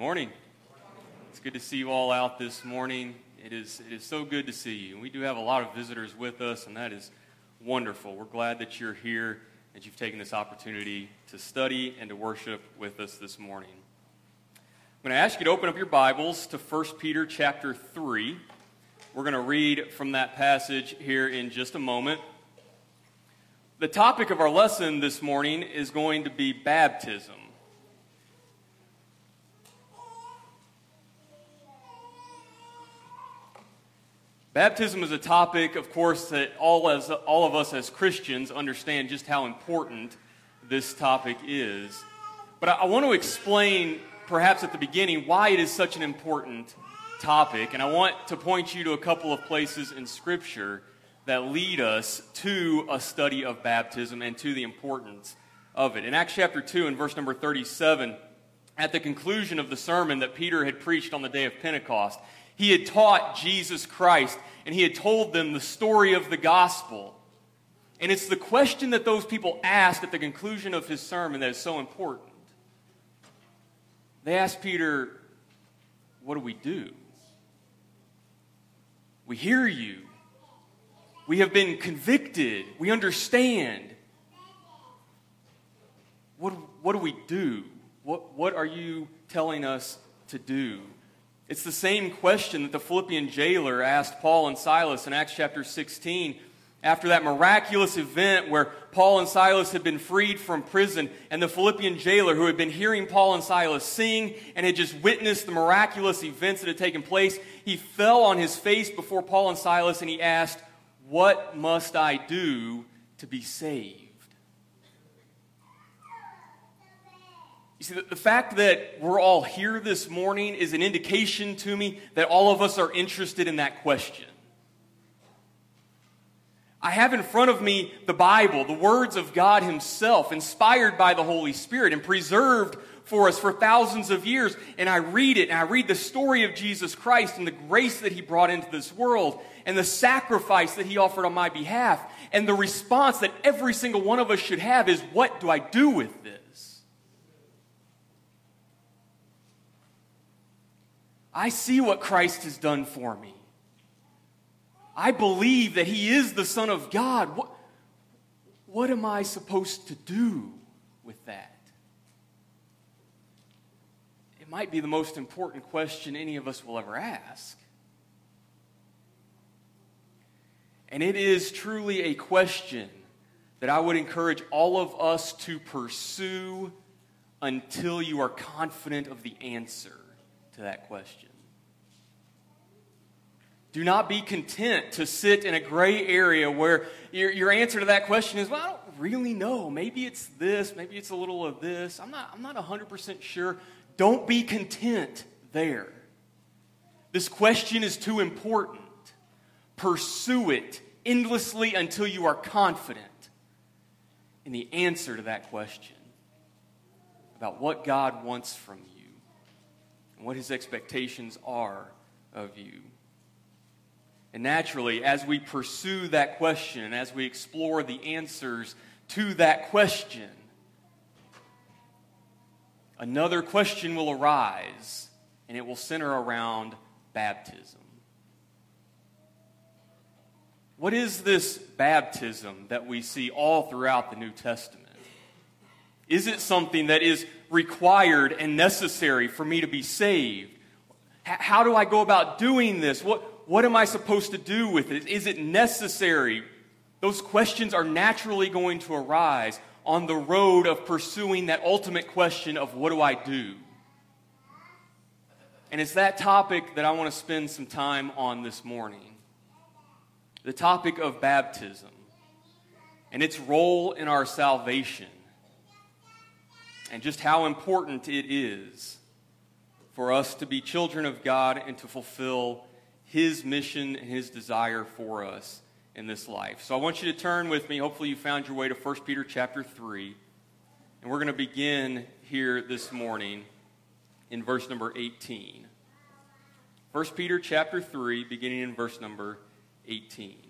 morning. It's good to see you all out this morning. It is, it is so good to see you. We do have a lot of visitors with us, and that is wonderful. We're glad that you're here, that you've taken this opportunity to study and to worship with us this morning. I'm going to ask you to open up your Bibles to 1 Peter chapter 3. We're going to read from that passage here in just a moment. The topic of our lesson this morning is going to be baptism. Baptism is a topic, of course, that all, as, all of us as Christians understand just how important this topic is. But I, I want to explain, perhaps at the beginning, why it is such an important topic. And I want to point you to a couple of places in Scripture that lead us to a study of baptism and to the importance of it. In Acts chapter 2, and verse number 37, at the conclusion of the sermon that Peter had preached on the day of Pentecost, he had taught Jesus Christ and he had told them the story of the gospel. And it's the question that those people asked at the conclusion of his sermon that is so important. They asked Peter, What do we do? We hear you. We have been convicted. We understand. What, what do we do? What, what are you telling us to do? It's the same question that the Philippian jailer asked Paul and Silas in Acts chapter 16 after that miraculous event where Paul and Silas had been freed from prison, and the Philippian jailer, who had been hearing Paul and Silas sing and had just witnessed the miraculous events that had taken place, he fell on his face before Paul and Silas and he asked, What must I do to be saved? You see, the, the fact that we're all here this morning is an indication to me that all of us are interested in that question. I have in front of me the Bible, the words of God Himself, inspired by the Holy Spirit and preserved for us for thousands of years. And I read it, and I read the story of Jesus Christ and the grace that He brought into this world, and the sacrifice that He offered on my behalf. And the response that every single one of us should have is, What do I do with this? I see what Christ has done for me. I believe that He is the Son of God. What, what am I supposed to do with that? It might be the most important question any of us will ever ask. And it is truly a question that I would encourage all of us to pursue until you are confident of the answer to that question. Do not be content to sit in a gray area where your, your answer to that question is, well, I don't really know. Maybe it's this, maybe it's a little of this. I'm not, I'm not 100% sure. Don't be content there. This question is too important. Pursue it endlessly until you are confident in the answer to that question about what God wants from you and what his expectations are of you. And naturally, as we pursue that question, and as we explore the answers to that question, another question will arise, and it will center around baptism. What is this baptism that we see all throughout the New Testament? Is it something that is required and necessary for me to be saved? How do I go about doing this? What, what am I supposed to do with it? Is it necessary? Those questions are naturally going to arise on the road of pursuing that ultimate question of what do I do? And it's that topic that I want to spend some time on this morning. The topic of baptism and its role in our salvation and just how important it is for us to be children of God and to fulfill His mission and His desire for us in this life. So I want you to turn with me. Hopefully, you found your way to 1 Peter chapter 3. And we're going to begin here this morning in verse number 18. 1 Peter chapter 3, beginning in verse number 18.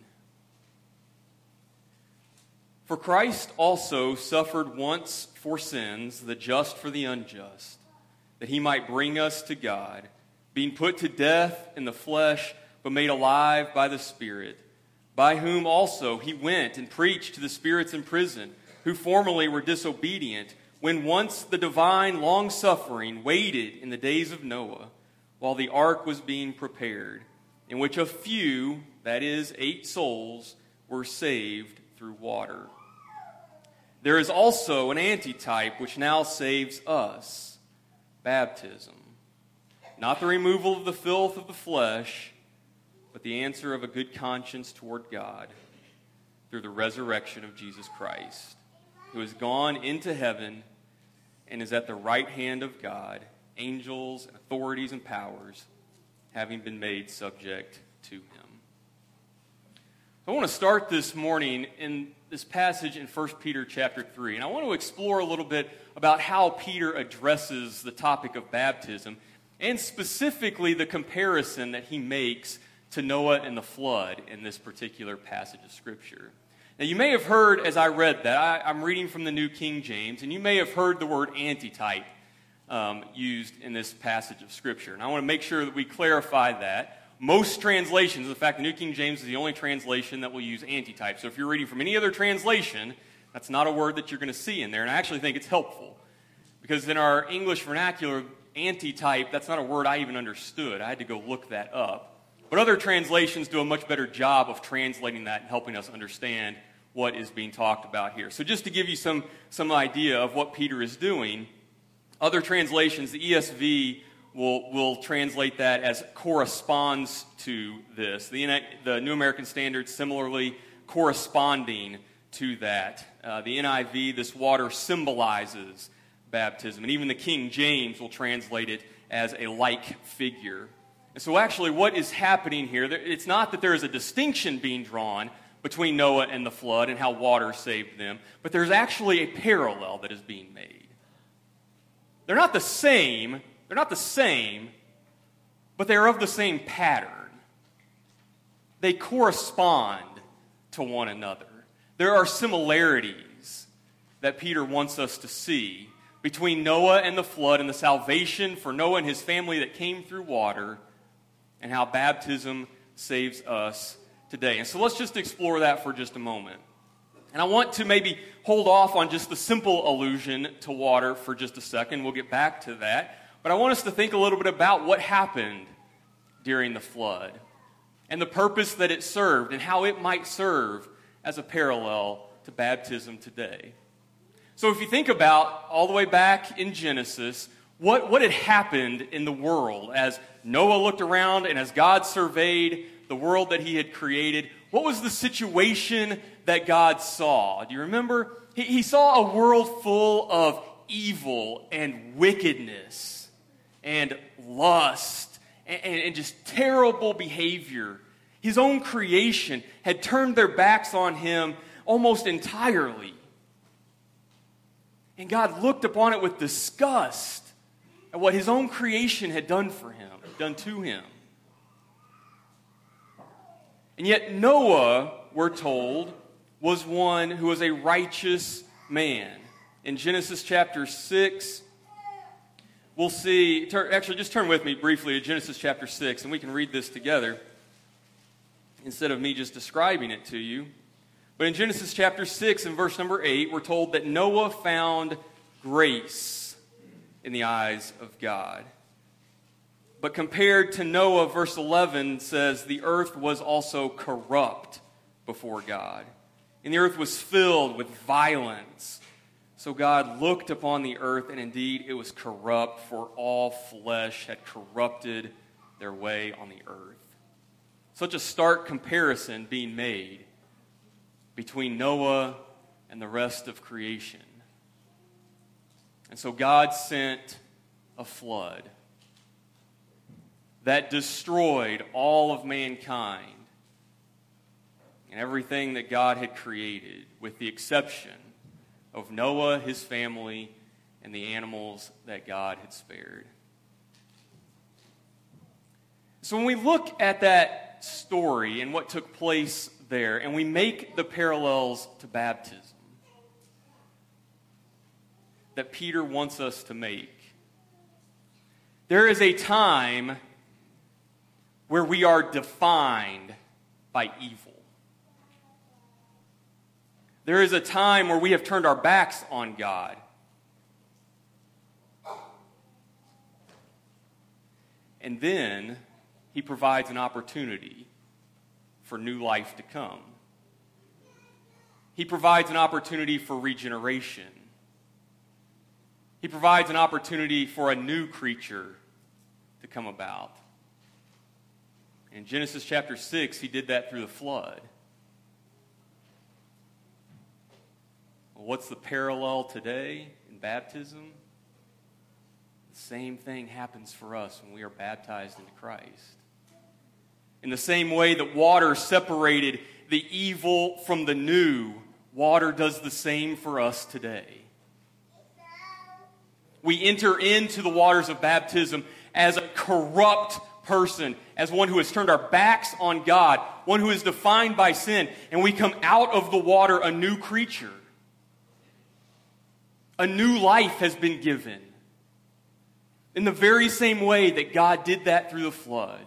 For Christ also suffered once for sins, the just for the unjust that he might bring us to God, being put to death in the flesh, but made alive by the Spirit, by whom also he went and preached to the spirits in prison, who formerly were disobedient, when once the divine long suffering waited in the days of Noah, while the ark was being prepared, in which a few, that is, eight souls, were saved through water. There is also an antitype which now saves us baptism. Not the removal of the filth of the flesh, but the answer of a good conscience toward God through the resurrection of Jesus Christ, who has gone into heaven and is at the right hand of God, angels and authorities and powers having been made subject to him. I want to start this morning in this passage in 1 Peter chapter 3. And I want to explore a little bit about how Peter addresses the topic of baptism and specifically the comparison that he makes to Noah and the flood in this particular passage of Scripture. Now, you may have heard as I read that, I, am reading from the New King James, and you may have heard the word antitype um, used in this passage of Scripture. And I want to make sure that we clarify that most translations, in fact, the New King James is the only translation that will use antitype. So if you're reading from any other translation, that's not a word that you're going to see in there. And I actually think it's helpful because in our English vernacular, antitype, that's not a word I even understood. I had to go look that up. But other translations do a much better job of translating that and helping us understand what is being talked about here. So just to give you some, some idea of what Peter is doing, other translations, the ESV will will translate that as corresponds to this. The, the New American Standard similarly corresponding to that. Uh, the NIV, this water symbolizes baptism. And even the King James will translate it as a like figure. And so, actually, what is happening here, it's not that there is a distinction being drawn between Noah and the flood and how water saved them, but there's actually a parallel that is being made. They're not the same, they're not the same, but they are of the same pattern. They correspond to one another. There are similarities that Peter wants us to see between Noah and the flood and the salvation for Noah and his family that came through water and how baptism saves us today. And so let's just explore that for just a moment. And I want to maybe hold off on just the simple allusion to water for just a second. We'll get back to that. But I want us to think a little bit about what happened during the flood and the purpose that it served and how it might serve as a parallel to baptism today. So, if you think about all the way back in Genesis, what, what had happened in the world as Noah looked around and as God surveyed the world that he had created, what was the situation that God saw? Do you remember? He, he saw a world full of evil and wickedness and lust and, and, just terrible behavior. His own creation had turned their backs on him almost entirely. And God looked upon it with disgust at what his own creation had done for him, done to him. And yet, Noah, we're told, was one who was a righteous man. In Genesis chapter 6, we'll see, actually, just turn with me briefly to Genesis chapter 6, and we can read this together instead of me just describing it to you. But in Genesis chapter 6 and verse number 8, we're told that Noah found grace in the eyes of God. But compared to Noah, verse 11 says, the earth was also corrupt before God. And the earth was filled with violence. So God looked upon the earth, and indeed it was corrupt, for all flesh had corrupted their way on the earth. Such a stark comparison being made between Noah and the rest of creation. And so God sent a flood that destroyed all of mankind and everything that God had created, with the exception of Noah, his family, and the animals that God had spared. So when we look at that story and what took place there, and we make the parallels to baptism that Peter wants us to make, There is a time where we are defined by evil. There is a time where we have turned our backs on God. And then he provides an opportunity for new life to come. He provides an opportunity for regeneration. He provides an opportunity for a new creature to come about. In Genesis chapter 6, he did that through the flood. What's the parallel today in baptism? The same thing happens for us when we are baptized into Christ. In the same way that water separated the evil from the new, water does the same for us today. We enter into the waters of baptism as a corrupt person, as one who has turned our backs on God, one who is defined by sin, and we come out of the water a new creature. A new life has been given. In the very same way that God did that through the flood,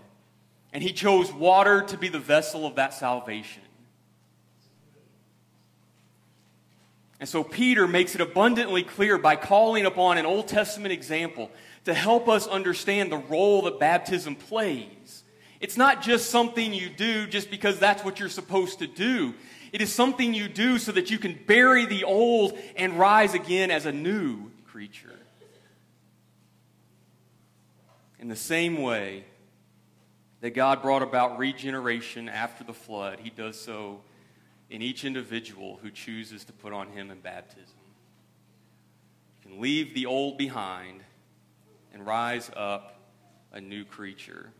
and He chose water to be the vessel of that salvation. And so Peter makes it abundantly clear by calling upon an Old Testament example to help us understand the role that baptism plays. It's not just something you do just because that's what you're supposed to do. It is something you do so that you can bury the old and rise again as a new creature. In the same way that God brought about regeneration after the flood, He does so in each individual who chooses to put on Him in baptism. You can leave the old behind and rise up a new creature.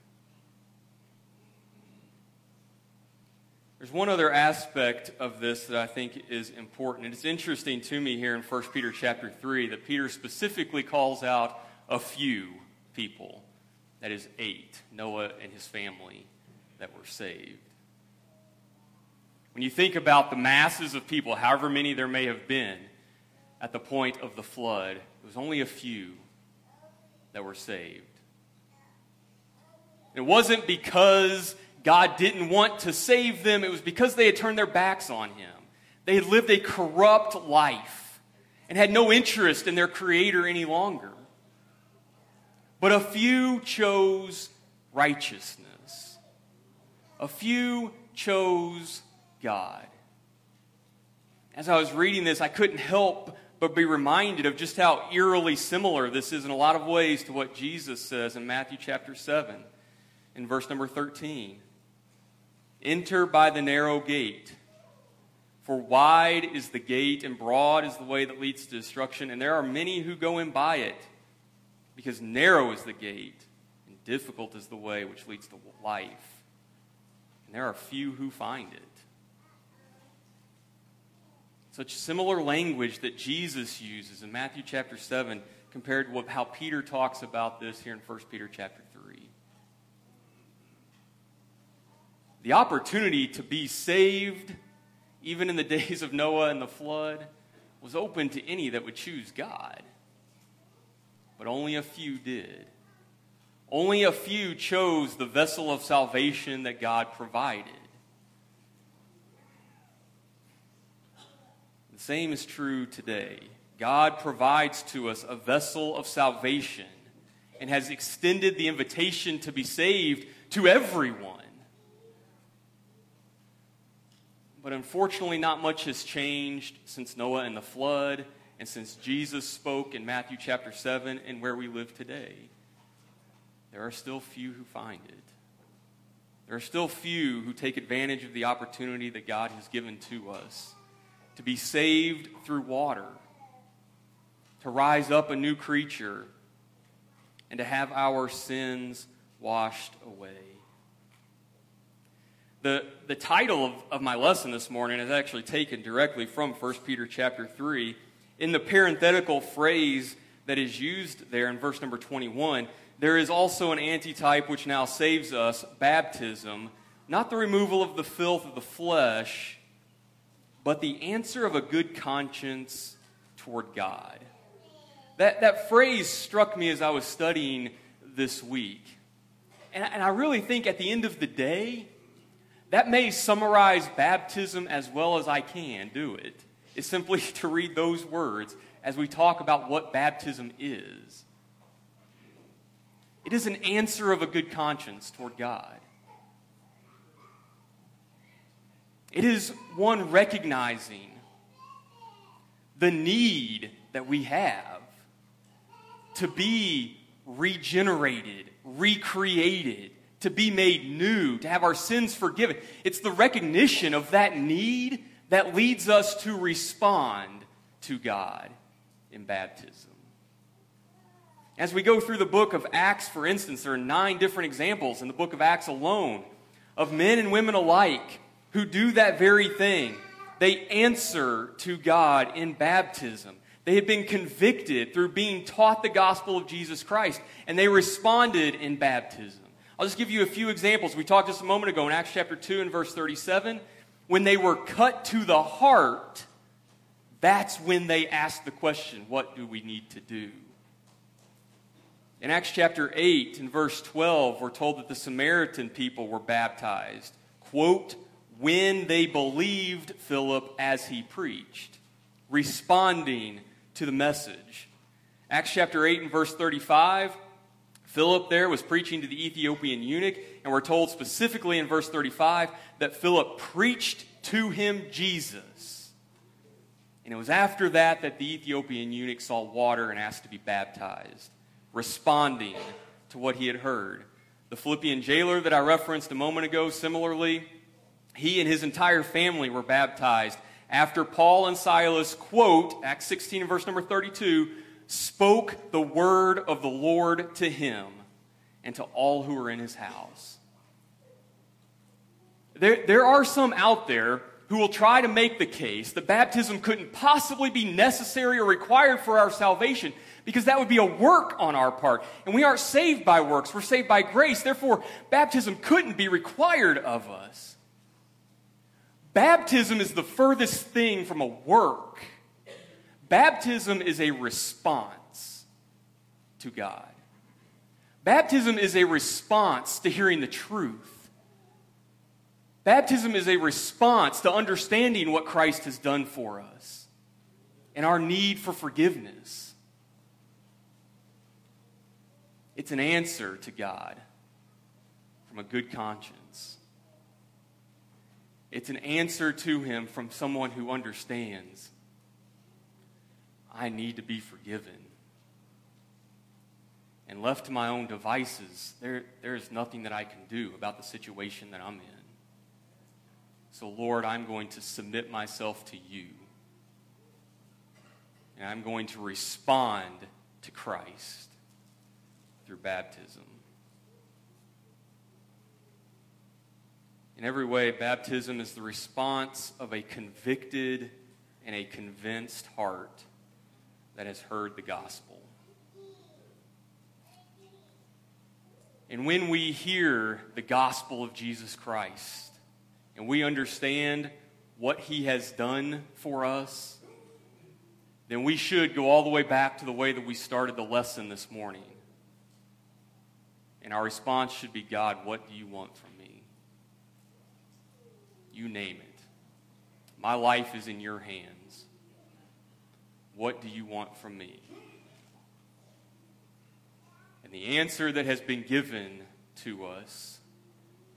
There's one other aspect of this that I think is important. And it's interesting to me here in 1 Peter chapter 3 that Peter specifically calls out a few people. That is eight, Noah and his family that were saved. When you think about the masses of people, however many there may have been at the point of the flood, it was only a few that were saved. It wasn't because God didn't want to save them, it was because they had turned their backs on Him. They had lived a corrupt life and had no interest in their Creator any longer. But a few chose righteousness, a few chose God. As I was reading this, I couldn't help but be reminded of just how eerily similar this is in a lot of ways to what Jesus says in Matthew chapter 7, in verse number 13. Enter by the narrow gate, for wide is the gate and broad is the way that leads to destruction, and there are many who go in by it, because narrow is the gate and difficult is the way which leads to life, and there are few who find it. Such similar language that Jesus uses in Matthew chapter 7 compared to how Peter talks about this here in 1 Peter chapter 3. The opportunity to be saved, even in the days of Noah and the flood, was open to any that would choose God. But only a few did. Only a few chose the vessel of salvation that God provided. The same is true today. God provides to us a vessel of salvation and has extended the invitation to be saved to everyone. But unfortunately, not much has changed since Noah and the flood and since Jesus spoke in Matthew chapter 7 and where we live today. There are still few who find it. There are still few who take advantage of the opportunity that God has given to us to be saved through water, to rise up a new creature, and to have our sins washed away. The, the title of, of my lesson this morning is actually taken directly from 1 Peter chapter 3. In the parenthetical phrase that is used there in verse number 21, there is also an antitype which now saves us baptism, not the removal of the filth of the flesh but the answer of a good conscience toward God. That, that phrase struck me as I was studying this week. And, and I really think at the end of the day, that may summarize baptism as well as I can do it. Is simply to read those words as we talk about what baptism is. It is an answer of a good conscience toward God. It is one recognizing the need that we have to be regenerated, recreated, to be made new, to have our sins forgiven. It's the recognition of that need that leads us to respond to God in baptism. As we go through the book of Acts, for instance, there are nine different examples in the book of Acts alone of men and women alike who do that very thing. They answer to God in baptism. They had been convicted through being taught the gospel of Jesus Christ, and they responded in baptism. I'll just give you a few examples. We talked just a moment ago in Acts chapter 2 and verse 37. When they were cut to the heart, that's when they asked the question, What do we need to do? In Acts chapter 8 and verse 12, we're told that the Samaritan people were baptized, quote, when they believed Philip as he preached, responding to the message. Acts chapter 8 and verse 35, Philip there was preaching to the Ethiopian eunuch, and we're told specifically in verse 35 that Philip preached to him Jesus. And it was after that that the Ethiopian eunuch saw water and asked to be baptized responding to what he had heard. The Philippian jailer that I referenced a moment ago, similarly, he and his entire family were baptized after Paul and Silas, quote, Acts 16 and verse number 32, spoke the word of the Lord to him and to all who were in his house. There, there are some out there who will try to make the case that baptism couldn't possibly be necessary or required for our salvation because that would be a work on our part. And we aren't saved by works, we're saved by grace. Therefore, baptism couldn't be required of us. Baptism is the furthest thing from a work. Baptism is a response to God. Baptism is a response to hearing the truth. Baptism is a response to understanding what Christ has done for us and our need for forgiveness. It's an answer to God from a good conscience. It's an answer to Him from someone who understands I need to be forgiven. And left to my own devices, there, there is nothing that I can do about the situation that I'm in. So, Lord, I'm going to submit myself to you. And I'm going to respond to Christ through baptism. In every way, baptism is the response of a convicted and a convinced heart that has heard the gospel. And when we hear the gospel of Jesus Christ and we understand what he has done for us, then we should go all the way back to the way that we started the lesson this morning. And our response should be God, what do you want from me? You name it. My life is in your hands. What do you want from me? And the answer that has been given to us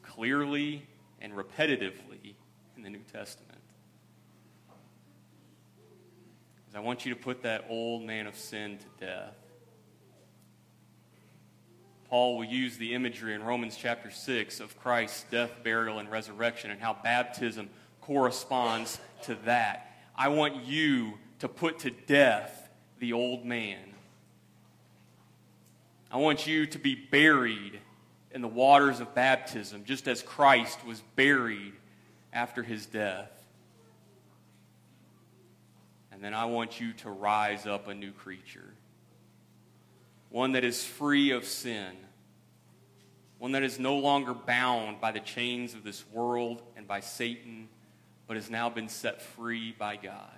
clearly and repetitively in the New Testament is I want you to put that old man of sin to death Paul will use the imagery in Romans chapter 6 of Christ's death, burial, and resurrection and how baptism corresponds to that. I want you to put to death the old man. I want you to be buried in the waters of baptism, just as Christ was buried after his death. And then I want you to rise up a new creature one that is free of sin, one that is no longer bound by the chains of this world and by Satan, but has now been set free by God.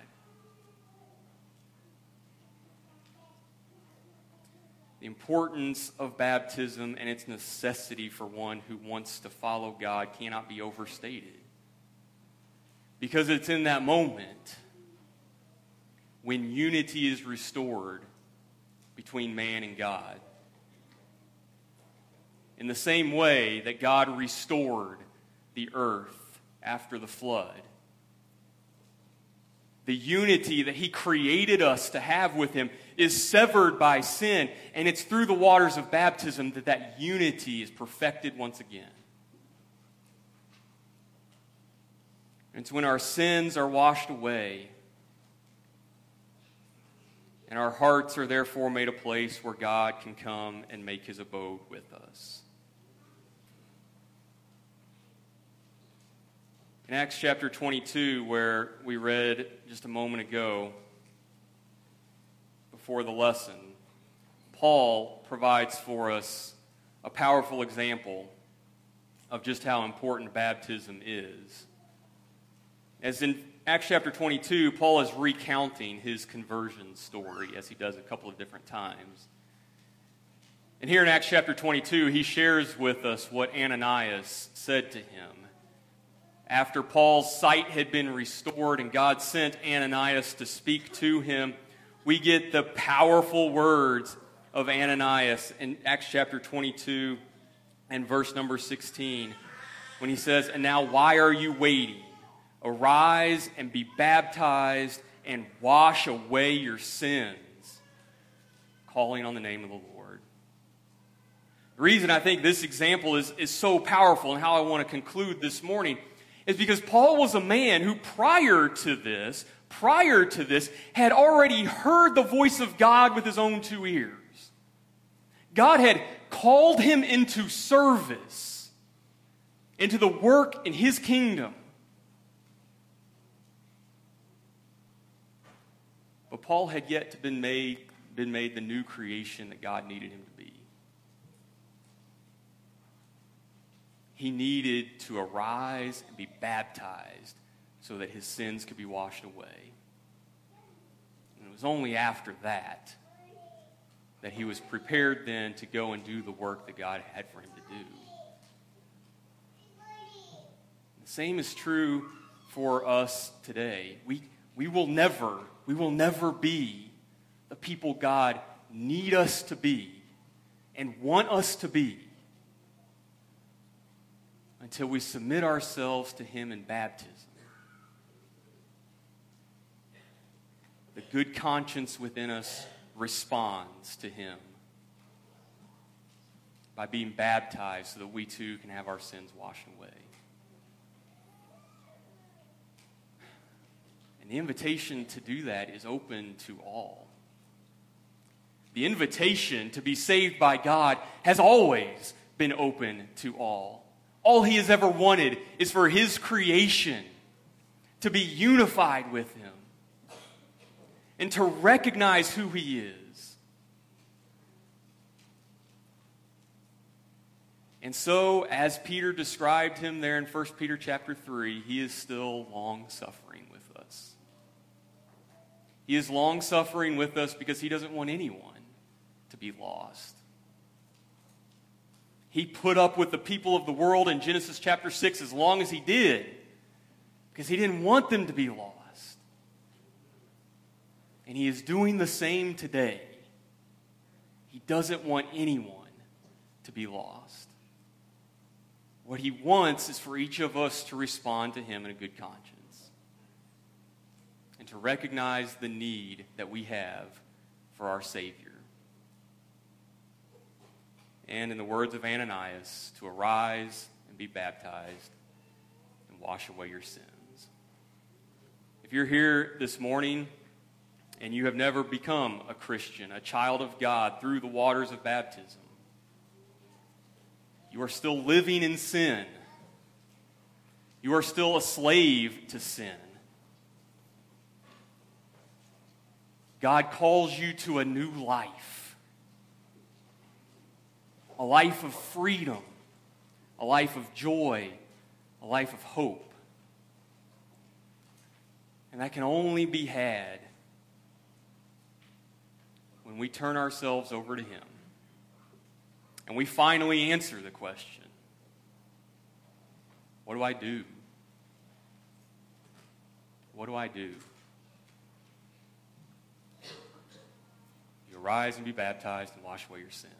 The importance of baptism and its necessity for one who wants to follow God cannot be overstated. Because it's in that moment when unity is restored between man and God. In the same way that God restored the earth after the flood the unity that He created us to have with Him is severed by sin, and it's through the waters of baptism that that unity is perfected once again. It's when our sins are washed away, and our hearts are therefore made a place where God can come and make His abode with us. In Acts chapter 22, where we read just a moment ago before the lesson, Paul provides for us a powerful example of just how important baptism is. As in Acts chapter 22, Paul is recounting his conversion story, as he does a couple of different times. And here in Acts chapter 22, he shares with us what Ananias said to him after Paul's sight had been restored and God sent Ananias to speak to him, we get the powerful words of Ananias in Acts chapter 22 and verse number 16 when he says, And now why are you waiting? Arise and be baptized and wash away your sins, calling on the name of the Lord. The reason I think this example is, is so powerful and how I want to conclude this morning is because Paul was a man who, prior to this, prior to this, had already heard the voice of God with his own two ears. God had called him into service, into the work in his kingdom. But Paul had yet to been made, been made the new creation that God needed him to be. he needed to arise and be baptized so that his sins could be washed away. And it was only after that that he was prepared then to go and do the work that God had for him to do. The same is true for us today. We, we will never, we will never be the people God need us to be and want us to be until we submit ourselves to Him in baptism. The good conscience within us responds to Him by being baptized so that we too can have our sins washed away. And the invitation to do that is open to all. The invitation to be saved by God has always been open to all. All he has ever wanted is for his creation to be unified with him and to recognize who he is. And so, as Peter described him there in 1 Peter chapter 3, he is still long suffering with us. He is long suffering with us because he doesn't want anyone to be lost. He put up with the people of the world in Genesis chapter 6 as long as he did because he didn't want them to be lost. And he is doing the same today. He doesn't want anyone to be lost. What he wants is for each of us to respond to him in a good conscience and to recognize the need that we have for our Savior and, in the words of Ananias, to arise and be baptized and wash away your sins. If you're here this morning and you have never become a Christian, a child of God through the waters of baptism, you are still living in sin. You are still a slave to sin. God calls you to a new life a life of freedom, a life of joy, a life of hope. And that can only be had when we turn ourselves over to Him And we finally answer the question What do I do? What do I do? You arise and be baptized and wash away your sins.